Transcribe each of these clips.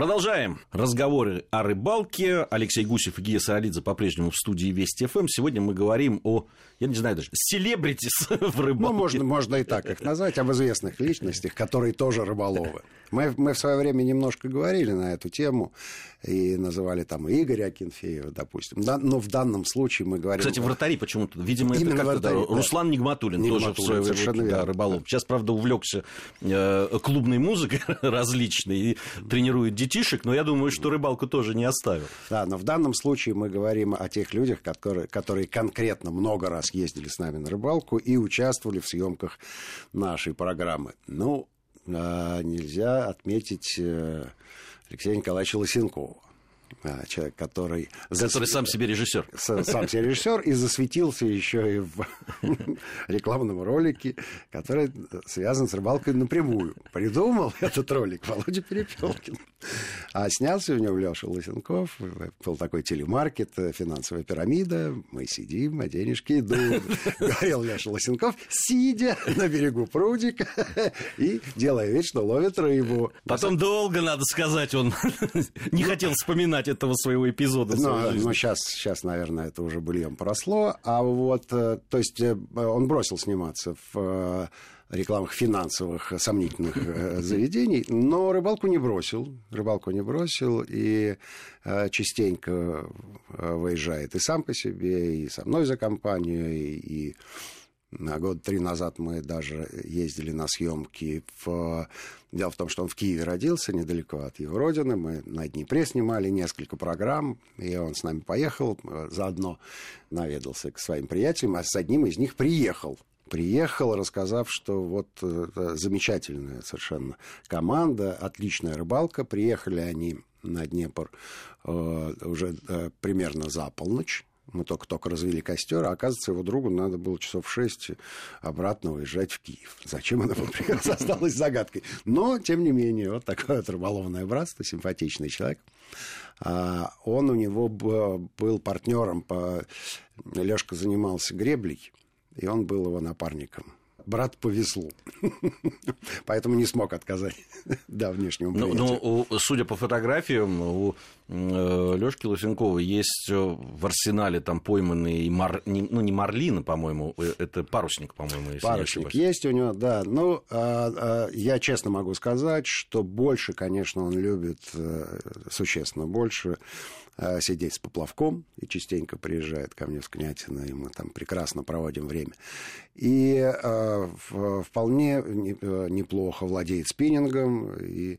Продолжаем разговоры о рыбалке. Алексей Гусев и Гия Саралидзе по-прежнему в студии Вести ФМ. Сегодня мы говорим о, я не знаю даже, селебритис в рыбалке. Ну, можно, можно и так их назвать, об известных личностях, которые тоже рыболовы. Мы, мы в свое время немножко говорили на эту тему и называли там Игоря Акинфеева, допустим. Да, но в данном случае мы говорим... Кстати, вратари почему-то, видимо, Именно это как-то, вратари, да, Руслан Нигматуллин, тоже в свое время да, рыболов. Сейчас, правда, увлекся э, клубной музыкой различной и тренирует детишек, но я думаю, что рыбалку тоже не оставил. Да, но в данном случае мы говорим о тех людях, которые, которые конкретно много раз ездили с нами на рыбалку и участвовали в съемках нашей программы. Ну, а, нельзя отметить э, Алексея Николаевича Лысенкова а, человек, который... Который сам себе режиссер. Сам себе режиссер и засветился еще и в рекламном ролике, который связан с рыбалкой напрямую. Придумал этот ролик Володя Перепелкин. А снялся в нем Леша Лысенков. Был такой телемаркет, финансовая пирамида. Мы сидим, а денежки идут. Говорил Леша Лысенков, сидя на берегу прудика и делая вид, что ловит рыбу. Потом долго, надо сказать, он не хотел вспоминать этого своего эпизода. Но сейчас, сейчас, наверное, это уже быльем поросло. А вот, э, то есть, э, он бросил сниматься в э, рекламах финансовых сомнительных заведений, но рыбалку не бросил, рыбалку не бросил и частенько выезжает и сам по себе, и со мной за компанию, и на год три назад мы даже ездили на съемки в... Дело в том, что он в Киеве родился, недалеко от его родины. Мы на Днепре снимали несколько программ, и он с нами поехал. Заодно наведался к своим приятелям, а с одним из них приехал приехал, рассказав, что вот э, замечательная совершенно команда, отличная рыбалка. Приехали они на Днепр э, уже э, примерно за полночь. Мы только-только развели костер, а оказывается, его другу надо было часов шесть обратно уезжать в Киев. Зачем она приехала, осталась загадкой. Но, тем не менее, вот такое вот рыболовное братство, симпатичный человек. А он у него был партнером по... Лешка занимался греблей, и он был его напарником брат по веслу. Поэтому не смог отказать да, внешнему ну, ну, судя по фотографиям, у Лёшки Лысенкова есть э, в арсенале там пойманный, мар... ну, не марлина, по-моему, э, это парусник, по-моему, если Парусник есть у него, да. Ну, а, а, я честно могу сказать, что больше, конечно, он любит, существенно больше, сидеть с поплавком, и частенько приезжает ко мне в Княтино, и мы там прекрасно проводим время. И э, вполне неплохо владеет спиннингом, и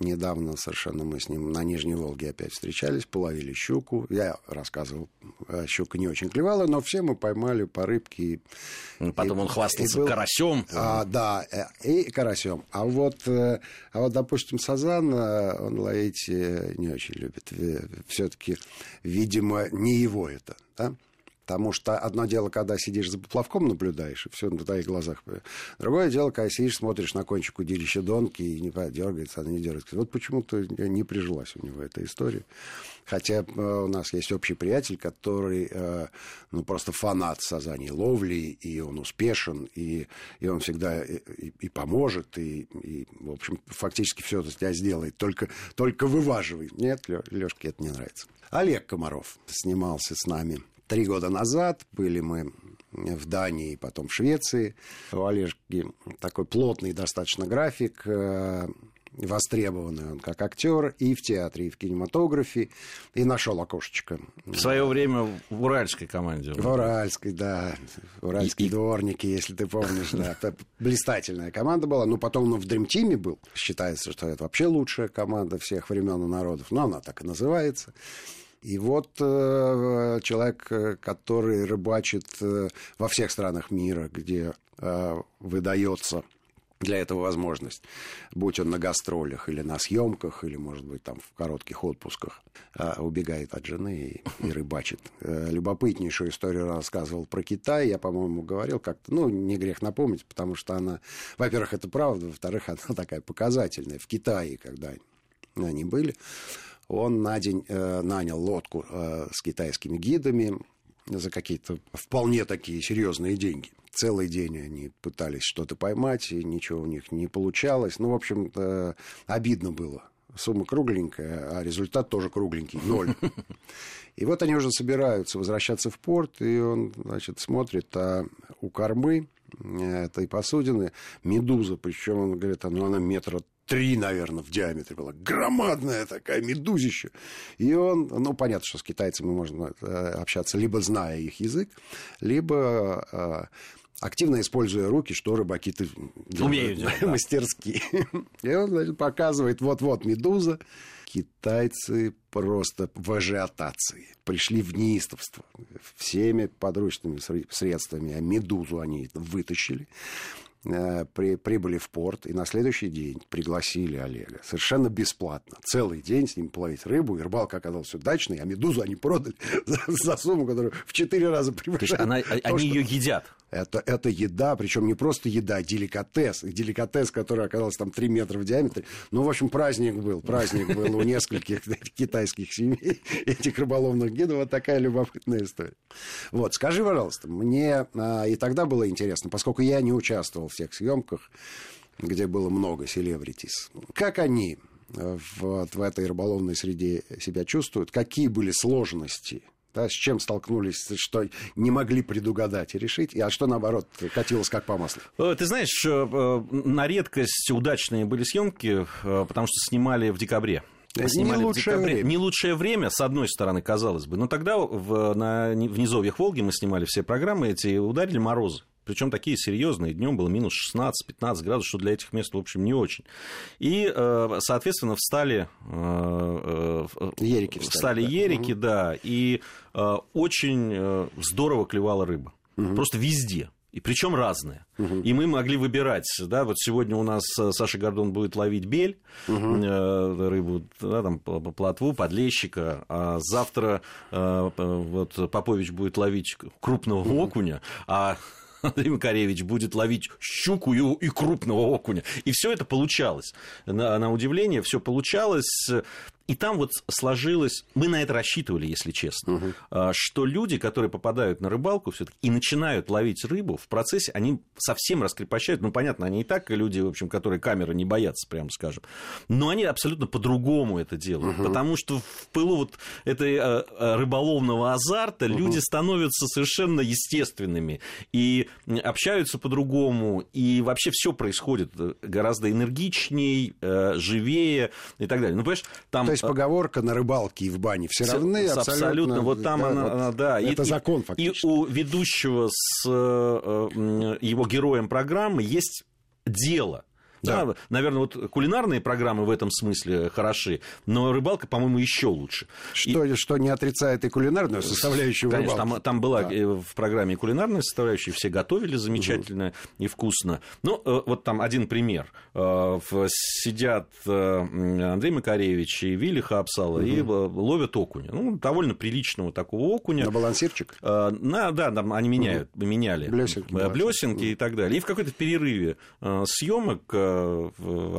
Недавно совершенно мы с ним на Нижней Волге опять встречались, половили щуку. Я рассказывал, э, щука не очень клевала, но все мы поймали по рыбке. Ну, потом и, он хвастался был, карасем. А, да, э, и карасем. А вот, э, а вот, допустим, сазан он ловить не очень любит. Все-таки, видимо, не его это. Да? Потому что одно дело, когда сидишь за поплавком, наблюдаешь, и все на твоих глазах. Другое дело, когда сидишь, смотришь на кончик удилища донки, и не дергается, она не дергается. Вот почему-то не прижилась у него эта история. Хотя э, у нас есть общий приятель, который э, ну, просто фанат сазаний ловли, и он успешен, и, и он всегда и, и поможет, и, и, в общем, фактически все это тебя сделает. Только, только вываживай. Нет, Лешке это не нравится. Олег Комаров снимался с нами Три года назад были мы в Дании, потом в Швеции. У Олежки такой плотный достаточно график, э, востребованный он как актер и в театре, и в кинематографе, и нашел окошечко. В свое время в уральской команде. В уральской, да. Уральские и, дворники, если ты помнишь, да. Это блистательная команда была. Но потом он в Дримтиме был. Считается, что это вообще лучшая команда всех времен и народов. Но она так и называется. И вот э, человек, э, который рыбачит э, во всех странах мира, где выдается для этого возможность, будь он на гастролях или на съемках, или, может быть, там в коротких отпусках, убегает от жены и, и рыбачит. Любопытнейшую историю рассказывал про Китай, я, по-моему, говорил как-то, ну, не грех напомнить, потому что она, во-первых, это правда, во-вторых, она такая показательная. В Китае, когда они были, он на день э, нанял лодку э, с китайскими гидами за какие-то вполне такие серьезные деньги. Целый день они пытались что-то поймать, и ничего у них не получалось. Ну, в общем, э, обидно было сумма кругленькая, а результат тоже кругленький, ноль. И вот они уже собираются возвращаться в порт, и он, значит, смотрит, а у кормы э, этой посудины медуза, причем он говорит, ну она метра три, наверное, в диаметре была. Громадная такая медузища. И он, ну, понятно, что с китайцами можно э, общаться, либо зная их язык, либо э, активно используя руки, что рыбаки-то умеют делать, мастерски. И он, значит, показывает, вот-вот медуза. Китайцы просто в ажиотации. Пришли в неистовство. Всеми подручными средствами. А медузу они вытащили. Э, при, прибыли в порт, и на следующий день пригласили Олега. Совершенно бесплатно. Целый день с ним плавить рыбу, и рыбалка оказалась удачной, а медузу они продали за, за сумму, которую в четыре раза превышает. Она, то, они ее едят? Это, это еда, причем не просто еда, а деликатес. Деликатес, который оказался там 3 метра в диаметре. Ну, в общем, праздник был. Праздник был у нескольких китайских семей, этих рыболовных гидов. Вот такая любопытная история. Вот, скажи, пожалуйста, мне а, и тогда было интересно, поскольку я не участвовал в тех съемках, где было много селебритис. Как они вот в этой рыболовной среде себя чувствуют? Какие были сложности да, с чем столкнулись, что не могли предугадать и решить, а что, наоборот, катилось как по маслу? Э, ты знаешь, э, э, на редкость удачные были съемки, потому что снимали в декабре. Снимали не лучшее в декабре. время. Не лучшее время, с одной стороны, казалось бы. Но тогда в, на, в низовьях Волги мы снимали все программы эти, ударили морозы. Причем такие серьезные. Днем было минус 16-15 градусов, что для этих мест, в общем, не очень. И, э, соответственно, встали... Э, э, ерики встали. Встали да. ерики, угу. да. И очень здорово клевала рыба. Угу. Просто везде. И причем разные. Угу. И мы могли выбирать, да, вот сегодня у нас Саша Гордон будет ловить бель, угу. э, рыбу, да, там, плотву, подлещика, а завтра э, вот Попович будет ловить крупного угу. окуня, а Андрей Макаревич будет ловить щуку и, и крупного окуня. И все это получалось. На, на удивление, все получалось. И там вот сложилось, мы на это рассчитывали, если честно, угу. что люди, которые попадают на рыбалку все-таки и начинают ловить рыбу, в процессе они совсем раскрепощают. Ну, понятно, они и так люди, в общем, которые камеры не боятся, прямо скажем. Но они абсолютно по-другому это делают. Угу. Потому что в пылу вот этой э, э, рыболовного азарта угу. люди становятся совершенно естественными и общаются по-другому. И вообще все происходит гораздо энергичней, живее и так далее. Ну, понимаешь, там есть поговорка на рыбалке и в бане все равны. Абсолютно. абсолютно. Вот там да, она, вот да. Это и, закон фактически. И у ведущего с э, его героем программы есть дело. Да. да, наверное, вот кулинарные программы в этом смысле хороши, но рыбалка, по-моему, еще лучше. Что, и... что не отрицает и кулинарную составляющую Конечно, там, там была да. в программе кулинарная составляющая, все готовили замечательно угу. и вкусно. Ну, э, вот там один пример. Э, сидят э, Андрей Макаревич и Вилли Хапсала угу. и ловят окуня. Ну, довольно приличного такого окуня. На балансирчик? На, да, там они меняют, угу. меняли. Блесенки. Блесенки угу. и так далее. И в какой-то перерыве съемок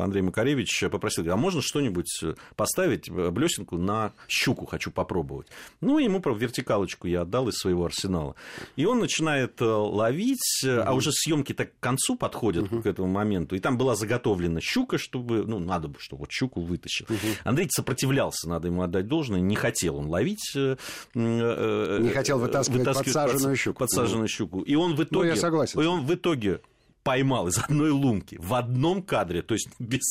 Андрей Макаревич попросил, а можно что-нибудь поставить, блесенку на щуку хочу попробовать. Ну, ему про вертикалочку я отдал из своего арсенала. И он начинает э, ловить, угу. а уже съемки так к концу подходят угу. к этому моменту. И там была заготовлена щука, чтобы, ну, надо бы, чтобы вот щуку вытащил. Угу. Андрей сопротивлялся, надо ему отдать должное, не хотел он ловить. Э, э, не хотел вытаскивать, вытаскивать подсаженную щуку. Подсаженную щуку. И он в итоге... Ну, я согласен. И он в итоге поймал из одной лунки в одном кадре, то есть без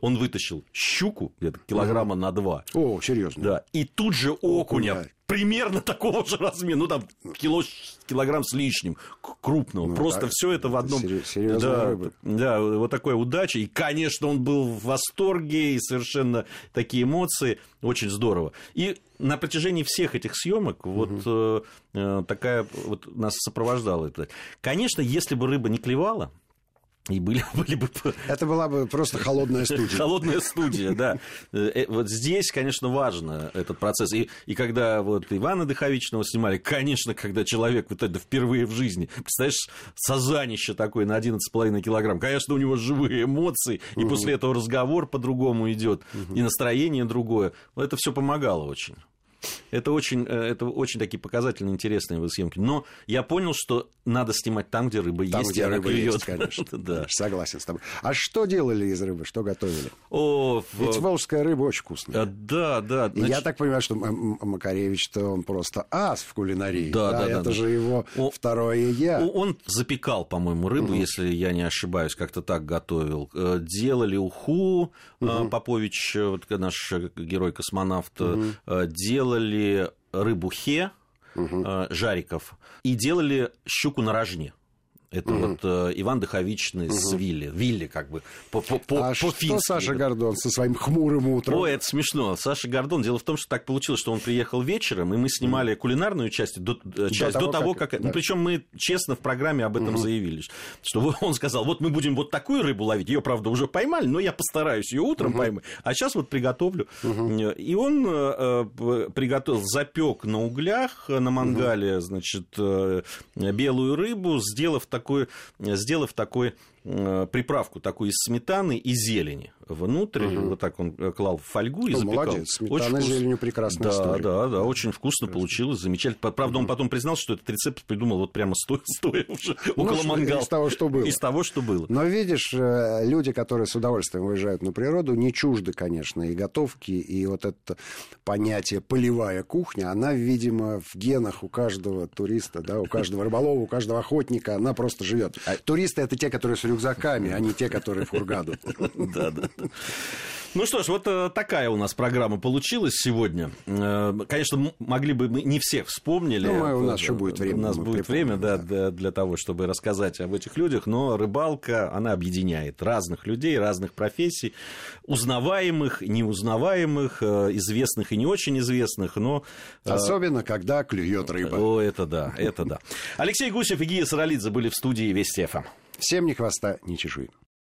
он вытащил щуку где-то килограмма на два. О, серьезно. Да. И тут же окуня, окуня примерно такого же размера, ну там кило, килограмм с лишним крупного. Ну, Просто все это в одном. Да, рыба. да, вот такая удача. И, конечно, он был в восторге и совершенно такие эмоции. Очень здорово. И на протяжении всех этих съемок вот угу. э, такая вот нас сопровождала. Конечно, если бы рыба не клевала, и были, были бы... Это была бы просто холодная студия. Холодная студия, да. Э, э, вот здесь, конечно, важно этот процесс. И, и когда вот Ивана Дыховичного снимали, конечно, когда человек вот это впервые в жизни, представляешь, сазанище такое на 11,5 килограмм, конечно, у него живые эмоции, и угу. после этого разговор по-другому идет, угу. и настроение другое. Это все помогало очень. Это очень, это очень такие показательные, интересные съемки. Но я понял, что надо снимать там, где рыба там, есть, где рыба клюет. есть, конечно. да. Согласен с тобой. А что делали из рыбы? Что готовили? О, Ведь волжская рыба очень вкусная. Да, да. Значит... Я так понимаю, что Макаревич-то он просто ас в кулинарии. Да, да, да. Это да, же его о, второе я. Он запекал, по-моему, рыбу, угу. если я не ошибаюсь, как-то так готовил. Э, делали уху, угу. Попович, вот наш герой-космонавт, угу. Делали рыбу хе, угу. жариков, и делали щуку на рожне. Это угу. вот э, Иван Дыховичный угу. с Вилли. Вилли как бы по, по, по, а что Саша Гордон со своим хмурым утром? Ой, это смешно. Саша Гордон, дело в том, что так получилось, что он приехал вечером, и мы снимали кулинарную часть до, до, часть, того, до того, как... как... Да. Ну, причем мы честно в программе об этом угу. заявили, что он сказал, вот мы будем вот такую рыбу ловить, ее, правда, уже поймали, но я постараюсь ее утром угу. поймать, а сейчас вот приготовлю. Угу. И он э, приготовил, запек на углях, на мангале, угу. значит, э, белую рыбу, сделав так такой, сделав такой Э, приправку такую из сметаны и зелени внутрь. Угу. Вот так он клал в фольгу и ну, запекал. Молодец, сметана очень вкус... зеленью прекрасная да, история. Да, да, очень вкусно Прекрасно. получилось, замечательно. Правда, он потом признал, что этот рецепт придумал вот прямо стоя, стоя уже ну, около мангала. Из того, что было. Из того, что было. Но видишь, э, люди, которые с удовольствием выезжают на природу, не чужды, конечно, и готовки, и вот это понятие полевая кухня, она, видимо, в генах у каждого туриста, да, у каждого рыболова, у каждого охотника, она просто живет. А туристы это те, которые с рюкзаками, а не те, которые в Хургаду. Да, да. Ну что ж, вот э, такая у нас программа получилась сегодня. Э, конечно, могли бы мы не всех вспомнили. Ну, у нас еще будет время. У нас будет время, да, для того, чтобы рассказать об этих людях. Но рыбалка, она объединяет разных людей, разных профессий, узнаваемых, неузнаваемых, э, известных и не очень известных, но... Особенно, когда клюет рыба. О, это да, это да. Алексей Гусев и Гия Саралидзе были в студии Вести ФМ. Всем ни хвоста, ни чешуи.